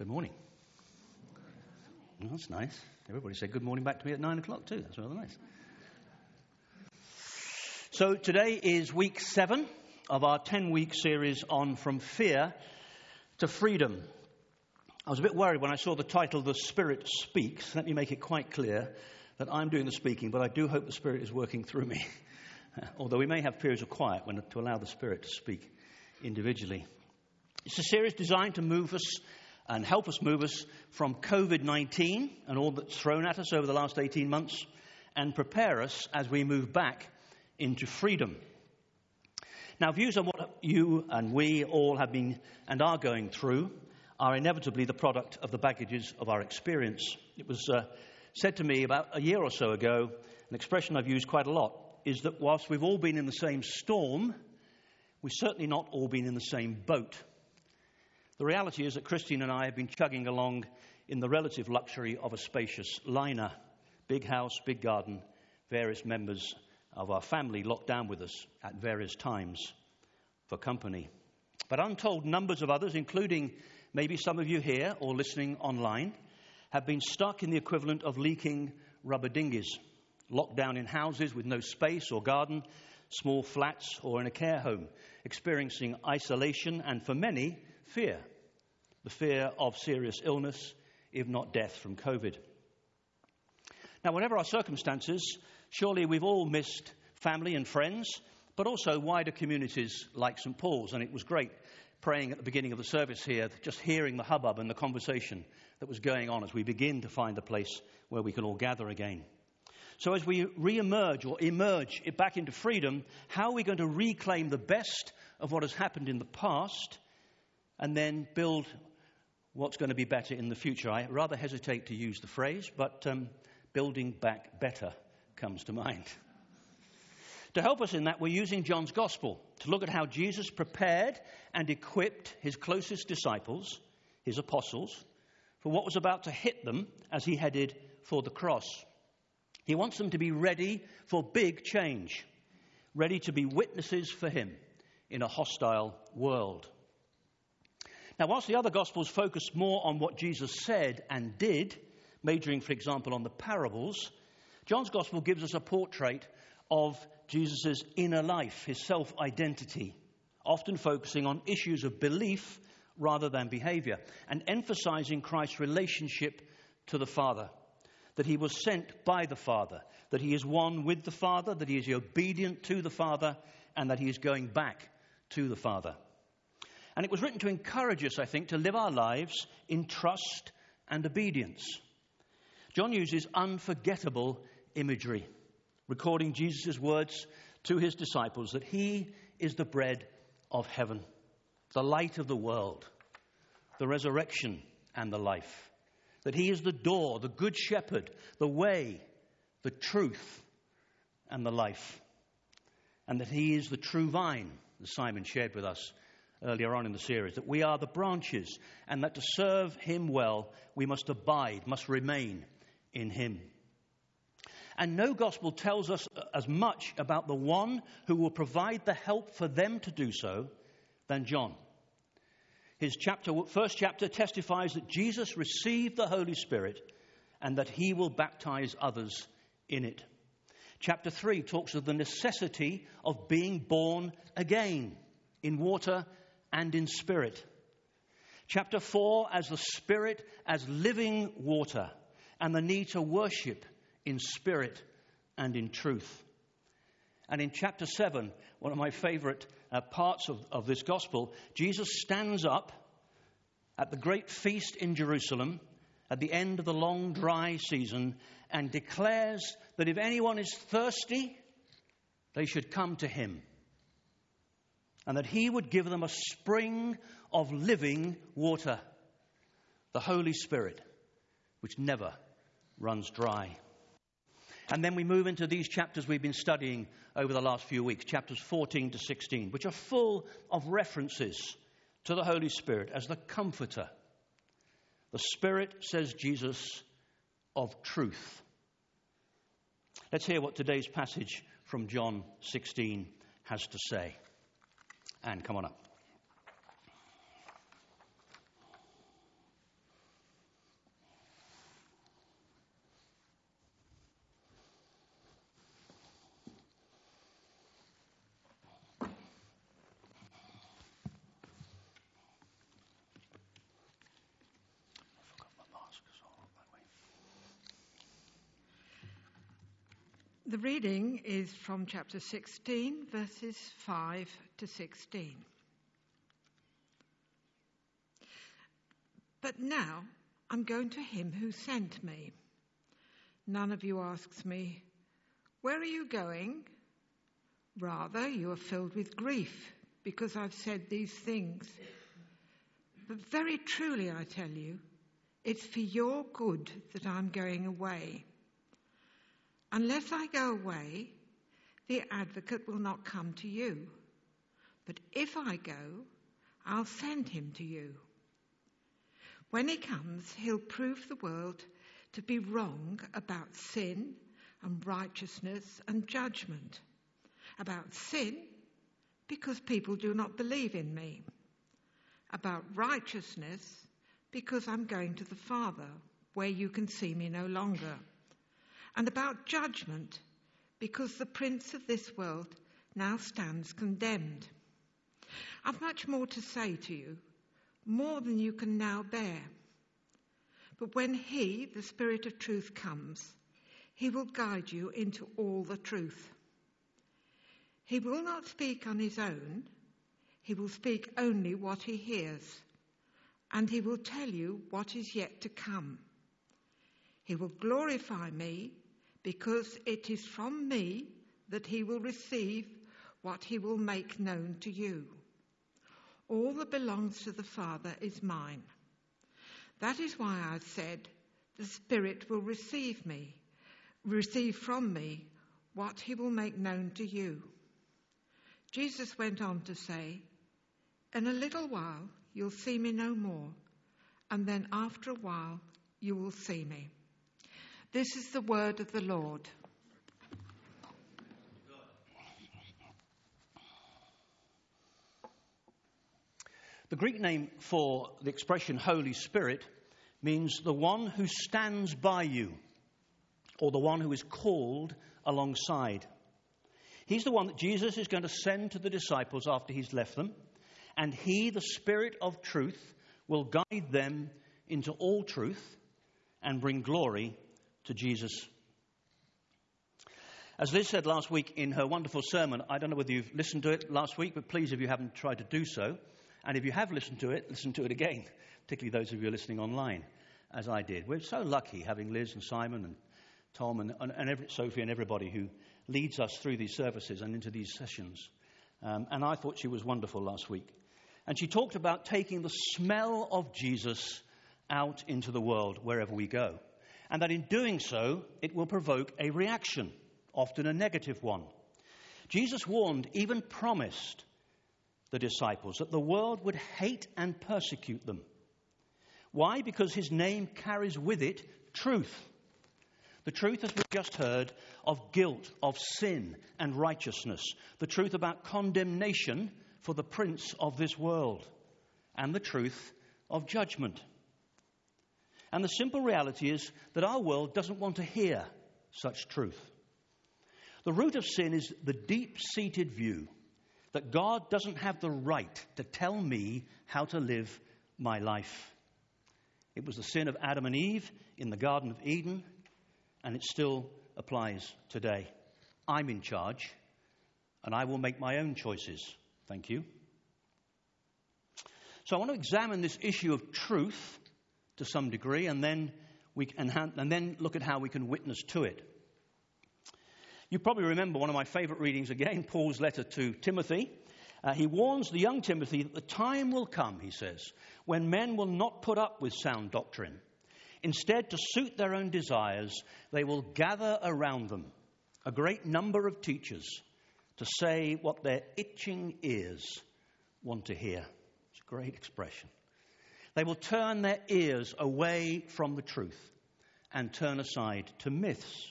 Good morning. that's nice. Everybody said good morning back to me at nine o'clock too. That's rather nice. So today is week seven of our 10 week series on From Fear to Freedom. I was a bit worried when I saw the title, The Spirit Speaks. Let me make it quite clear that I'm doing the speaking, but I do hope the Spirit is working through me. Although we may have periods of quiet when, to allow the Spirit to speak individually. It's a series designed to move us and help us move us from COVID 19 and all that's thrown at us over the last 18 months and prepare us as we move back into freedom. Now, views on what you and we all have been and are going through are inevitably the product of the baggages of our experience. It was uh, said to me about a year or so ago, an expression I've used quite a lot, is that whilst we've all been in the same storm, we've certainly not all been in the same boat. The reality is that Christine and I have been chugging along in the relative luxury of a spacious liner. Big house, big garden, various members of our family locked down with us at various times for company. But untold numbers of others, including maybe some of you here or listening online, have been stuck in the equivalent of leaking rubber dinghies, locked down in houses with no space or garden, small flats, or in a care home, experiencing isolation and, for many, fear the fear of serious illness, if not death from COVID. Now, whatever our circumstances, surely we've all missed family and friends, but also wider communities like St. Paul's. And it was great praying at the beginning of the service here, just hearing the hubbub and the conversation that was going on as we begin to find a place where we can all gather again. So, as we re emerge or emerge back into freedom, how are we going to reclaim the best of what has happened in the past and then build what's going to be better in the future. I rather hesitate to use the phrase, but um, building back better comes to mind. To help us in that, we're using John's Gospel to look at how Jesus prepared and equipped his closest disciples, his apostles, for what was about to hit them as he headed for the cross. He wants them to be ready for big change, ready to be witnesses for him in a hostile world. Now, whilst the other Gospels focus more on what Jesus said and did, majoring, for example, on the parables, John's Gospel gives us a portrait of Jesus' inner life, his self identity, often focusing on issues of belief rather than behavior, and emphasizing Christ's relationship to the Father. That he was sent by the Father, that he is one with the Father, that he is obedient to the Father, and that he is going back to the Father. And it was written to encourage us, I think, to live our lives in trust and obedience. John uses unforgettable imagery, recording Jesus' words to his disciples that he is the bread of heaven, the light of the world, the resurrection and the life, that he is the door, the good shepherd, the way, the truth, and the life, and that he is the true vine, as Simon shared with us earlier on in the series, that we are the branches, and that to serve Him well, we must abide, must remain in Him. And no gospel tells us as much about the one who will provide the help for them to do so than John. His chapter, first chapter testifies that Jesus received the Holy Spirit and that he will baptize others in it. Chapter 3 talks of the necessity of being born again in water and in spirit. Chapter 4 as the Spirit as living water and the need to worship in spirit and in truth. And in chapter 7, one of my favorite uh, parts of, of this gospel, Jesus stands up at the great feast in Jerusalem at the end of the long dry season and declares that if anyone is thirsty, they should come to him and that he would give them a spring of living water, the Holy Spirit, which never runs dry. And then we move into these chapters we've been studying over the last few weeks, chapters 14 to 16, which are full of references to the Holy Spirit as the comforter. The Spirit, says Jesus, of truth. Let's hear what today's passage from John 16 has to say. And come on up. The reading is from chapter 16, verses 5 to 16. But now I'm going to him who sent me. None of you asks me, Where are you going? Rather, you are filled with grief because I've said these things. But very truly, I tell you, it's for your good that I'm going away. Unless I go away, the advocate will not come to you. But if I go, I'll send him to you. When he comes, he'll prove the world to be wrong about sin and righteousness and judgment. About sin, because people do not believe in me. About righteousness, because I'm going to the Father, where you can see me no longer and about judgment, because the prince of this world now stands condemned. I've much more to say to you, more than you can now bear. But when He, the Spirit of truth, comes, He will guide you into all the truth. He will not speak on His own, He will speak only what He hears, and He will tell you what is yet to come. He will glorify me because it is from me that he will receive what he will make known to you. All that belongs to the Father is mine. That is why I said, The Spirit will receive me, receive from me what he will make known to you. Jesus went on to say, In a little while you'll see me no more, and then after a while you will see me. This is the word of the Lord. The Greek name for the expression Holy Spirit means the one who stands by you, or the one who is called alongside. He's the one that Jesus is going to send to the disciples after he's left them, and he, the Spirit of truth, will guide them into all truth and bring glory to Jesus. As Liz said last week in her wonderful sermon, I don't know whether you've listened to it last week, but please, if you haven't tried to do so, and if you have listened to it, listen to it again, particularly those of you listening online, as I did. We're so lucky having Liz and Simon and Tom and, and, and every, Sophie and everybody who leads us through these services and into these sessions. Um, and I thought she was wonderful last week. And she talked about taking the smell of Jesus out into the world wherever we go and that in doing so, it will provoke a reaction, often a negative one. Jesus warned, even promised the disciples that the world would hate and persecute them. Why? Because his name carries with it truth. The truth, as we've just heard, of guilt, of sin and righteousness. The truth about condemnation for the prince of this world. And the truth of judgment. And the simple reality is that our world doesn't want to hear such truth. The root of sin is the deep seated view that God doesn't have the right to tell me how to live my life. It was the sin of Adam and Eve in the Garden of Eden, and it still applies today. I'm in charge, and I will make my own choices. Thank you. So I want to examine this issue of truth to some degree, and then, we, and, and then look at how we can witness to it. You probably remember one of my favorite readings again, Paul's letter to Timothy. Uh, he warns the young Timothy that the time will come, he says, when men will not put up with sound doctrine. Instead, to suit their own desires, they will gather around them a great number of teachers to say what their itching ears want to hear. It's a great expression. They will turn their ears away from the truth and turn aside to myths,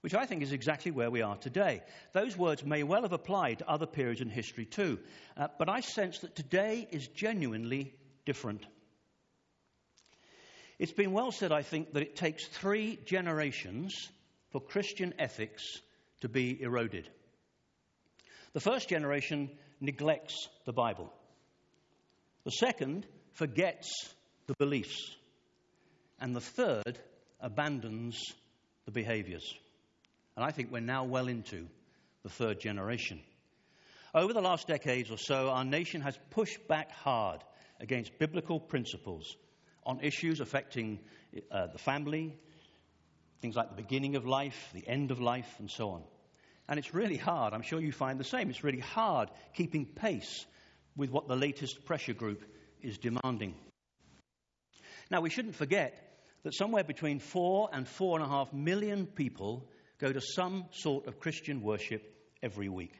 which I think is exactly where we are today. Those words may well have applied to other periods in history too, uh, but I sense that today is genuinely different. It's been well said, I think, that it takes three generations for Christian ethics to be eroded. The first generation neglects the Bible. The second forgets the beliefs. And the third abandons the behaviors. And I think we're now well into the third generation. Over the last decades or so, our nation has pushed back hard against biblical principles on issues affecting uh, the family, things like the beginning of life, the end of life, and so on. And it's really hard. I'm sure you find the same. It's really hard keeping pace with what the latest pressure group is demanding. Now, we shouldn't forget that somewhere between four and four and a half million people go to some sort of Christian worship every week.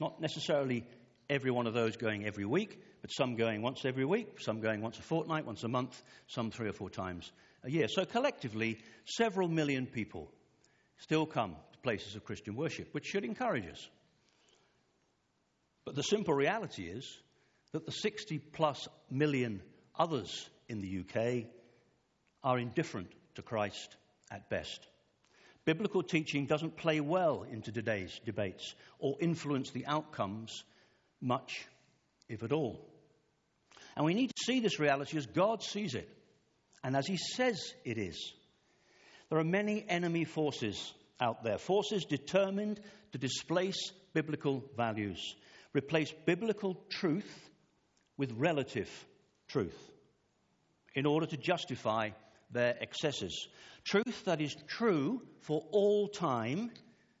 Not necessarily every one of those going every week, but some going once every week, some going once a fortnight, once a month, some three or four times a year. So collectively, several million people still come to places of Christian worship, which should encourage us. But the simple reality is that the 60 plus million others in the UK are indifferent to Christ at best. Biblical teaching doesn't play well into today's debates or influence the outcomes much, if at all. And we need to see this reality as God sees it and as He says it is. There are many enemy forces out there, forces determined to displace biblical values, replace biblical truth with relative truth in order to justify their excesses. Truth that is true for all time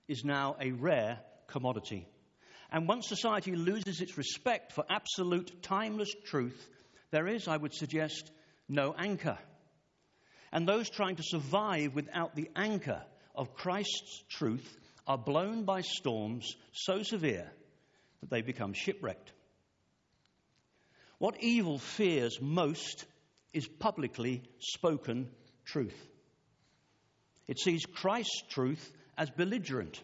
is now a rare commodity. And once society loses its respect for absolute timeless truth, there is, I would suggest, no anchor. And those trying to survive without the anchor of Christ's truth are blown by storms so severe that they become shipwrecked. What evil fears most is publicly spoken truth. It sees Christ's truth as belligerent.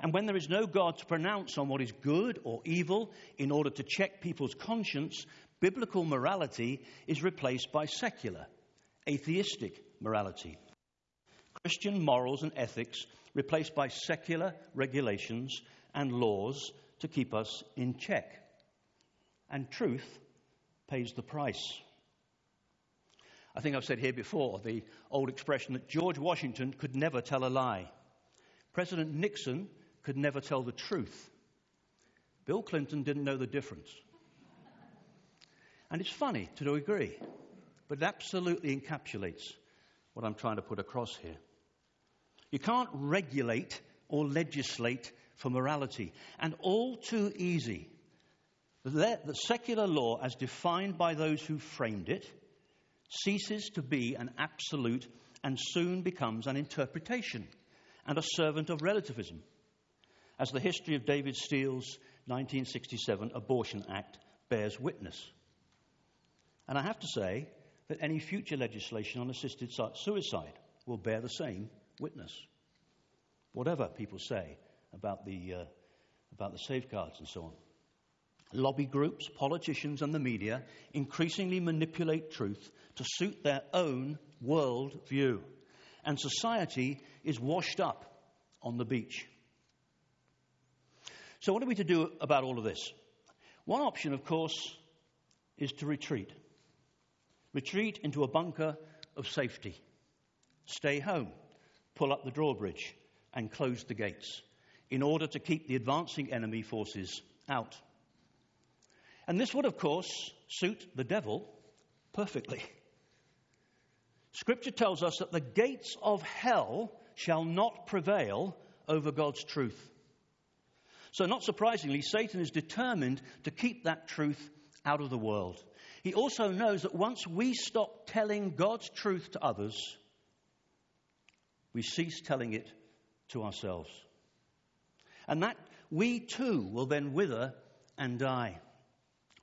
And when there is no God to pronounce on what is good or evil in order to check people's conscience, biblical morality is replaced by secular, atheistic morality. Christian morals and ethics replaced by secular regulations and laws to keep us in check. And truth pays the price. I think I've said here before the old expression that George Washington could never tell a lie. President Nixon could never tell the truth. Bill Clinton didn't know the difference. And it's funny to agree, but it absolutely encapsulates what I'm trying to put across here. You can't regulate or legislate for morality. And all too easy, the secular law, as defined by those who framed it, ceases to be an absolute and soon becomes an interpretation and a servant of relativism, as the history of David Steel's 1967 Abortion Act bears witness. And I have to say that any future legislation on assisted suicide will bear the same witness. Whatever people say about the, uh, about the safeguards and so on. Lobby groups, politicians, and the media increasingly manipulate truth to suit their own world view. And society is washed up on the beach. So, what are we to do about all of this? One option, of course, is to retreat. Retreat into a bunker of safety. Stay home, pull up the drawbridge, and close the gates in order to keep the advancing enemy forces out. And this would, of course, suit the devil perfectly. Scripture tells us that the gates of hell shall not prevail over God's truth. So, not surprisingly, Satan is determined to keep that truth out of the world. He also knows that once we stop telling God's truth to others, we cease telling it to ourselves. And that we too will then wither and die.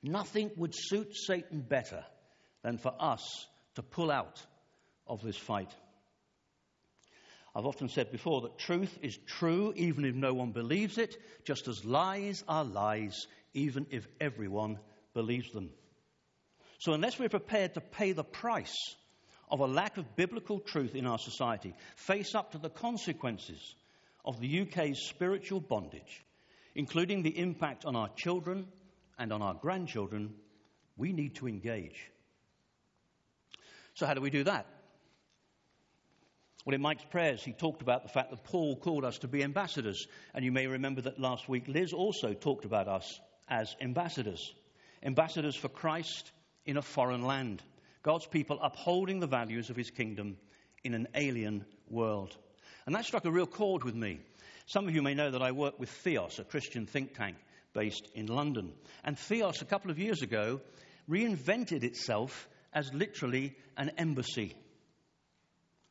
Nothing would suit Satan better than for us to pull out of this fight. I've often said before that truth is true even if no one believes it, just as lies are lies even if everyone believes them. So, unless we're prepared to pay the price of a lack of biblical truth in our society, face up to the consequences of the UK's spiritual bondage, including the impact on our children and on our grandchildren, we need to engage. So, how do we do that? Well, in Mike's prayers, he talked about the fact that Paul called us to be ambassadors. And you may remember that last week Liz also talked about us as ambassadors. Ambassadors for Christ in a foreign land. God's people upholding the values of his kingdom in an alien world. And that struck a real chord with me. Some of you may know that I work with Theos, a Christian think tank based in London. And Theos, a couple of years ago, reinvented itself as literally an embassy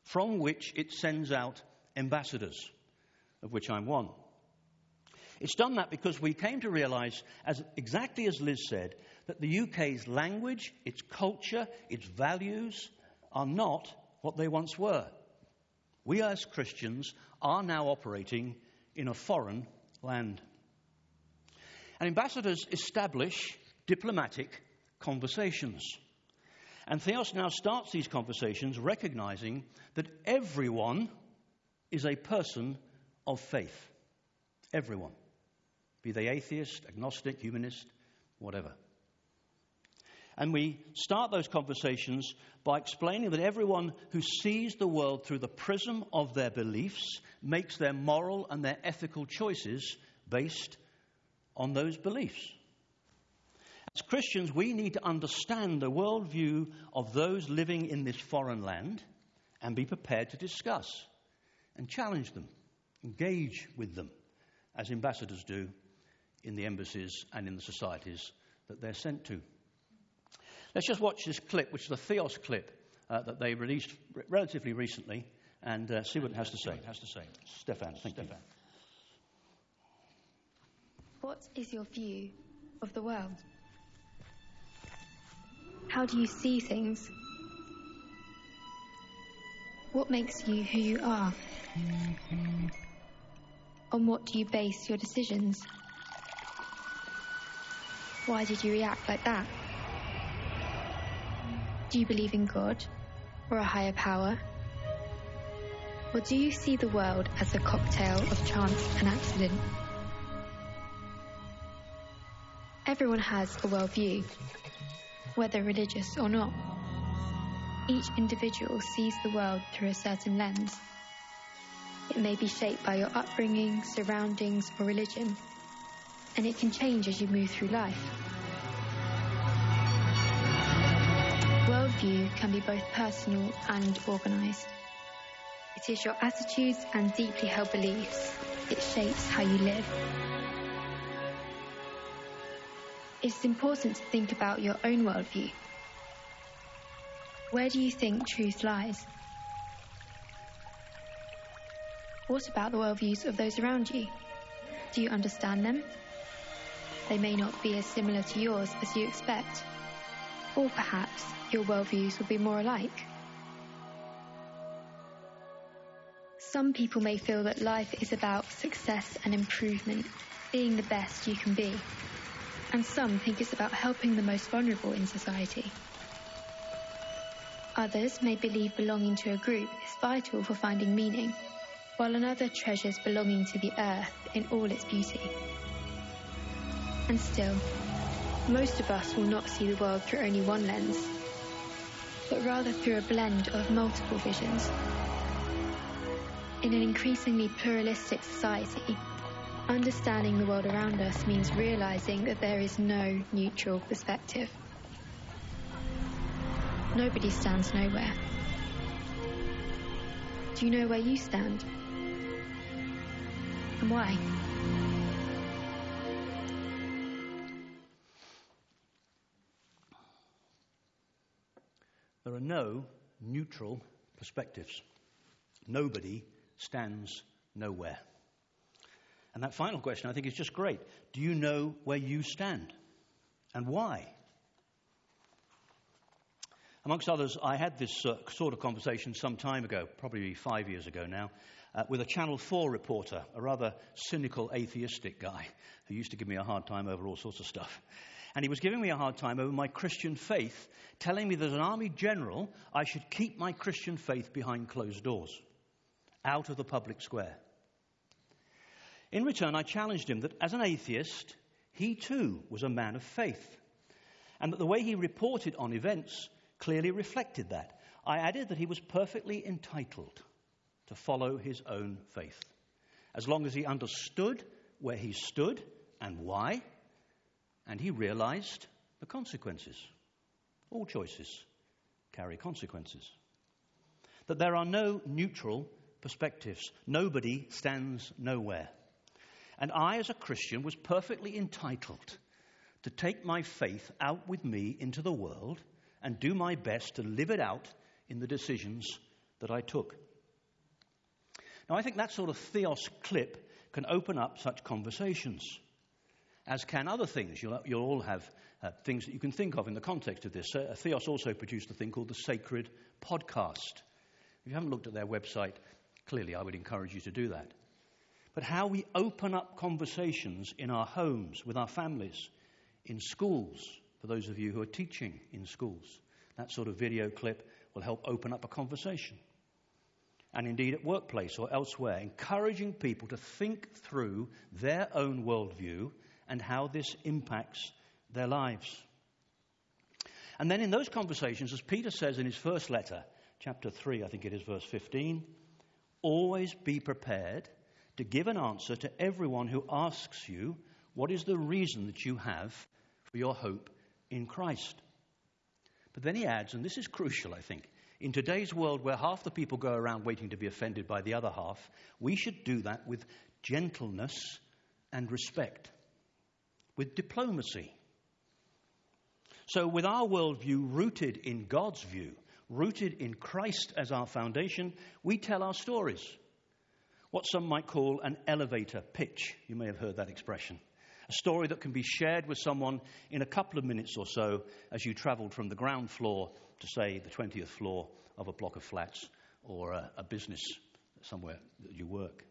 from which it sends out ambassadors, of which I'm one. It's done that because we came to realize, as, exactly as Liz said, that the UK's language, its culture, its values are not what they once were. We as Christians are now operating in a foreign land. And ambassadors establish diplomatic conversations. And Theos now starts these conversations recognizing that everyone is a person of faith. Everyone. Be they atheist, agnostic, humanist, whatever. And we start those conversations by explaining that everyone who sees the world through the prism of their beliefs makes their moral and their ethical choices based on those beliefs. As Christians, we need to understand the worldview of those living in this foreign land and be prepared to discuss and challenge them, engage with them, as ambassadors do in the embassies and in the societies that they're sent to. Let's just watch this clip, which is a Theos clip uh, that they released relatively recently, and uh, see what it has to say. Has to say. Stefan, thank Stefan. you. What is your view of the world? How do you see things? What makes you who you are? On what do you base your decisions? Why did you react like that? Do you believe in God or a higher power? Or do you see the world as a cocktail of chance and accident? Everyone has a worldview whether religious or not. Each individual sees the world through a certain lens. It may be shaped by your upbringing, surroundings, or religion, and it can change as you move through life. Worldview can be both personal and organised. It is your attitudes and deeply held beliefs. It shapes how you live. It's important to think about your own worldview. Where do you think truth lies? What about the worldviews of those around you? Do you understand them? They may not be as similar to yours as you expect. Or perhaps your worldviews will be more alike. Some people may feel that life is about success and improvement, being the best you can be and some think it's about helping the most vulnerable in society. Others may believe belonging to a group is vital for finding meaning, while another treasures belonging to the earth in all its beauty. And still, most of us will not see the world through only one lens, but rather through a blend of multiple visions. In an increasingly pluralistic society, Understanding the world around us means realizing that there is no neutral perspective. Nobody stands nowhere. Do you know where you stand? And why? There are no neutral perspectives. Nobody stands nowhere. And that final question I think is just great. Do you know where you stand? And why? Amongst others, I had this uh, sort of conversation some time ago, probably five years ago now, uh, with a Channel 4 reporter, a rather cynical, atheistic guy who used to give me a hard time over all sorts of stuff. And he was giving me a hard time over my Christian faith, telling me that as an army general, I should keep my Christian faith behind closed doors, out of the public square. In return, I challenged him that as an atheist, he too was a man of faith, and that the way he reported on events clearly reflected that. I added that he was perfectly entitled to follow his own faith. As long as he understood where he stood and why, and he realized the consequences. All choices carry consequences. That there are no neutral perspectives. Nobody stands nowhere. And I, as a Christian, was perfectly entitled to take my faith out with me into the world and do my best to live it out in the decisions that I took. Now, I think that sort of theos clip can open up such conversations, as can other things. You'll, you'll all have uh, things that you can think of in the context of this. Uh, theos also produced a thing called the Sacred Podcast. If you haven't looked at their website, clearly I would encourage you to do that. But how we open up conversations in our homes, with our families, in schools, for those of you who are teaching in schools. That sort of video clip will help open up a conversation. And indeed at workplace or elsewhere, encouraging people to think through their own worldview and how this impacts their lives. And then in those conversations, as Peter says in his first letter, chapter 3, I think it is verse 15, always be prepared to give an answer to everyone who asks you what is the reason that you have for your hope in Christ. But then he adds, and this is crucial, I think, in today's world where half the people go around waiting to be offended by the other half, we should do that with gentleness and respect, with diplomacy. So, with our worldview rooted in God's view, rooted in Christ as our foundation, we tell our stories. What some might call an elevator pitch. You may have heard that expression a story that can be shared with someone in a couple of minutes or so as you traveled from the ground floor to, say, the 20th floor of a block of flats or a, a business somewhere that you work.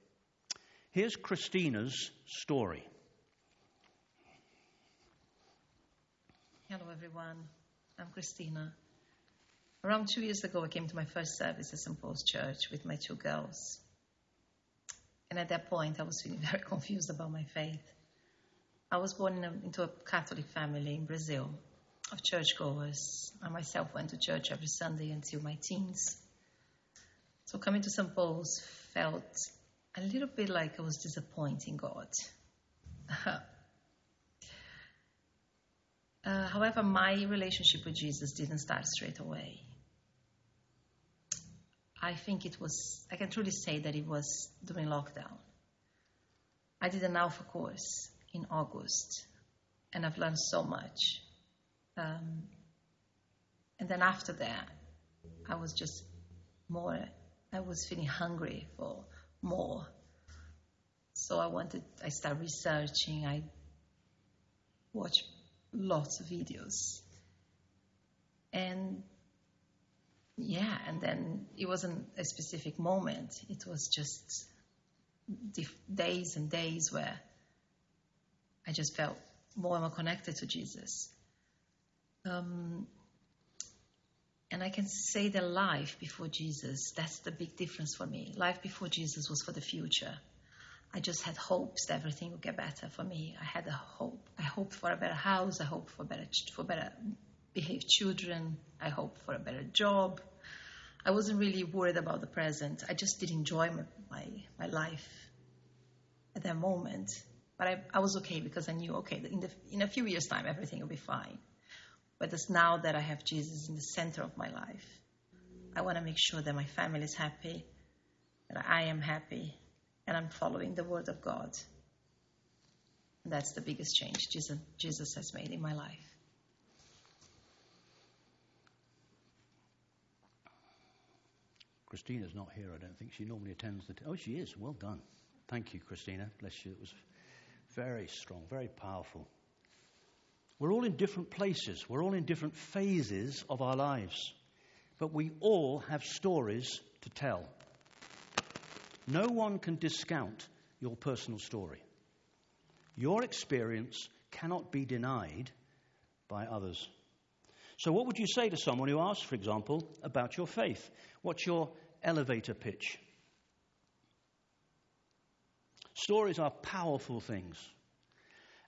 Here's Christina's story. Hello, everyone. I'm Christina. Around two years ago, I came to my first service at St. Paul's Church with my two girls. And at that point, I was feeling very confused about my faith. I was born in a, into a Catholic family in Brazil of churchgoers. I myself went to church every Sunday until my teens. So coming to St. Paul's felt a little bit like I was disappointing God. uh, however, my relationship with Jesus didn't start straight away. I think it was, I can truly say that it was during lockdown. I did an Alpha course in August, and I've learned so much. Um, and then after that, I was just more, I was feeling hungry for more. So I wanted, I started researching, I watched lots of videos. And yeah, and then it wasn't a specific moment, it was just days and days where I just felt more and more connected to Jesus. Um, and I can say that life before Jesus, that's the big difference for me. Life before Jesus was for the future. I just had hopes that everything would get better for me. I had a hope. I hoped for a better house. I hoped for better, for better behaved children. I hoped for a better job. I wasn't really worried about the present. I just did enjoy my, my, my life at that moment. But I, I was okay because I knew, okay, in, the, in a few years' time, everything will be fine. But it's now that I have Jesus in the center of my life. I want to make sure that my family is happy, that I am happy, and I'm following the word of God. And that's the biggest change Jesus, Jesus has made in my life. Christina's not here, I don't think. She normally attends the. T- oh, she is. Well done. Thank you, Christina. Bless you. It was very strong, very powerful. We're all in different places, we're all in different phases of our lives, but we all have stories to tell. No one can discount your personal story. Your experience cannot be denied by others. So, what would you say to someone who asks, for example, about your faith? What's your elevator pitch? Stories are powerful things.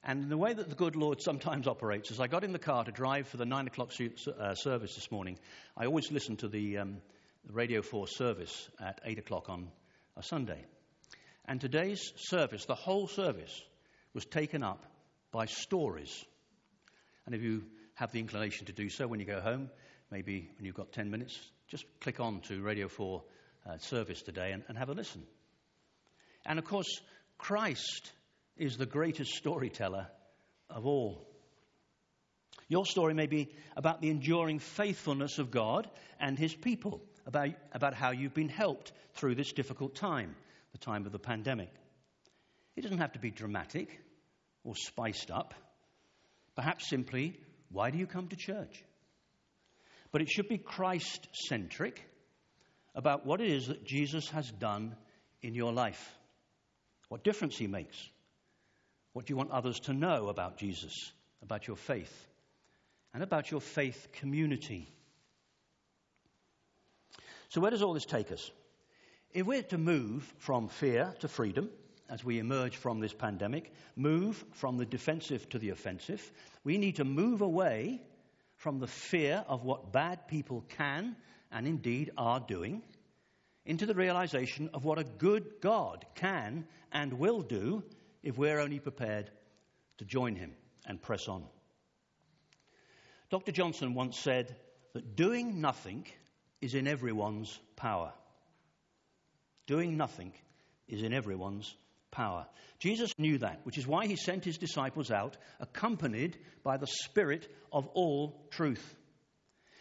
And the way that the good Lord sometimes operates is I got in the car to drive for the nine o'clock uh, service this morning. I always listen to the, um, the Radio 4 service at 8 o'clock on a Sunday. And today's service, the whole service, was taken up by stories. And if you have the inclination to do so when you go home, maybe when you've got 10 minutes, just click on to Radio 4 uh, service today and, and have a listen. And of course, Christ is the greatest storyteller of all. Your story may be about the enduring faithfulness of God and his people, about, about how you've been helped through this difficult time, the time of the pandemic. It doesn't have to be dramatic or spiced up. Perhaps simply, why do you come to church? But it should be Christ centric about what it is that Jesus has done in your life, what difference he makes. What do you want others to know about Jesus, about your faith, and about your faith community? So, where does all this take us? If we're to move from fear to freedom as we emerge from this pandemic, move from the defensive to the offensive, we need to move away from the fear of what bad people can and indeed are doing into the realization of what a good God can and will do if we're only prepared to join him and press on. Dr. Johnson once said that doing nothing is in everyone's power. Doing nothing is in everyone's power. Jesus knew that, which is why he sent his disciples out, accompanied by the Spirit of all truth.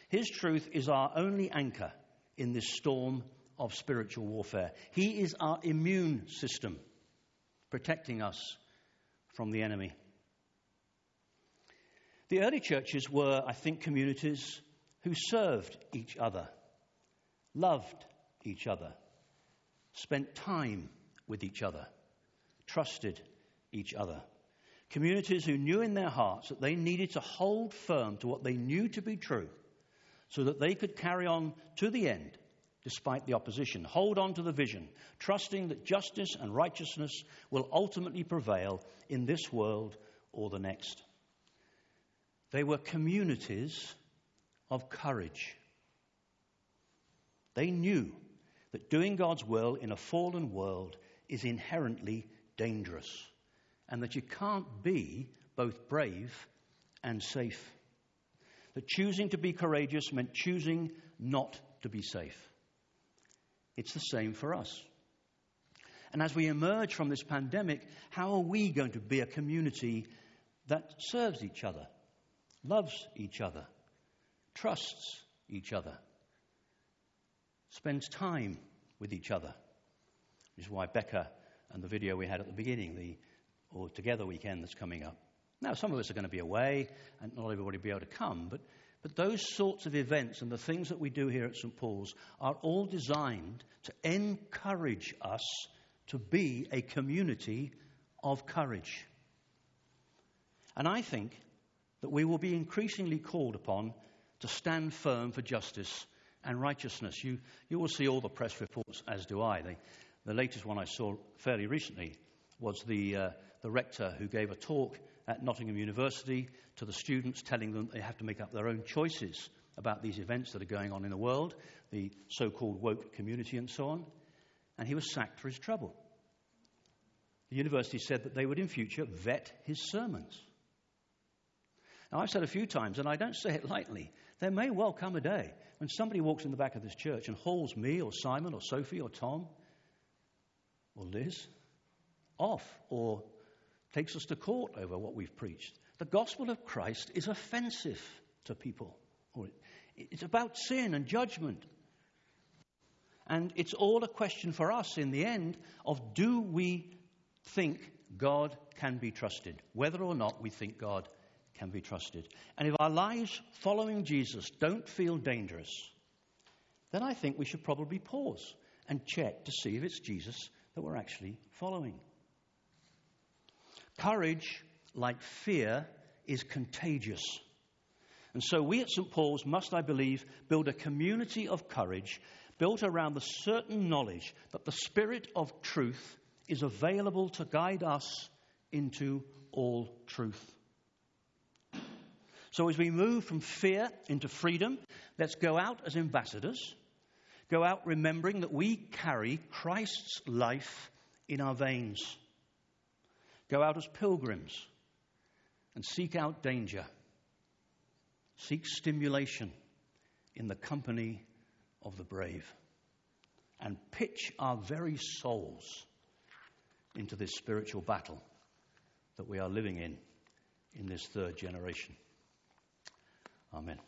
His truth is our only anchor in this storm of spiritual warfare. He is our immune system, protecting us from the enemy. The early churches were, I think, communities who served each other, loved each other, spent time with each other, trusted each other. Communities who knew in their hearts that they needed to hold firm to what they knew to be true so that they could carry on to the end despite the opposition. Hold on to the vision, trusting that justice and righteousness will ultimately prevail in this world or the next. They were communities of courage. They knew that doing God's will in a fallen world is inherently dangerous and that you can't be both brave and safe. That choosing to be courageous meant choosing not to be safe. It's the same for us. And as we emerge from this pandemic, how are we going to be a community that serves each other, loves each other, trusts each other, spends time with each other? Which is why Becca and the video we had at the beginning, the All Together weekend that's coming up. Now, some of us are going to be away and not everybody will be able to come, but but those sorts of events and the things that we do here at St. Paul's are all designed to encourage us to be a community of courage. And I think that we will be increasingly called upon to stand firm for justice and righteousness. You, you will see all the press reports, as do I. The, the latest one I saw fairly recently was the, uh, the rector who gave a talk at Nottingham University to the students, telling them they have to make up their own choices about these events that are going on in the world, the so called woke community, and so on. And he was sacked for his trouble. The university said that they would in future vet his sermons. Now, I've said a few times, and I don't say it lightly, there may well come a day when somebody walks in the back of this church and hauls me or Simon or Sophie or Tom or Liz off or takes us to court over what we've preached. The gospel of Christ is offensive to people. It's about sin and judgment. And it's all a question for us in the end of do we think God can be trusted, whether or not we think God can be trusted. And if our lives following Jesus don't feel dangerous, then I think we should probably pause and check to see if it's Jesus that we're actually following. Courage, like fear, is contagious. And so we at St. Paul's must, I believe, build a community of courage built around the certain knowledge that the Spirit of truth is available to guide us into all truth. So, as we move from fear into freedom, let's go out as ambassadors, Go out remembering that we carry Christ's life in our veins. Go out as pilgrims and seek out danger. Seek stimulation in the company of the brave. And pitch our very souls into this spiritual battle that we are living in in this third generation. Amen.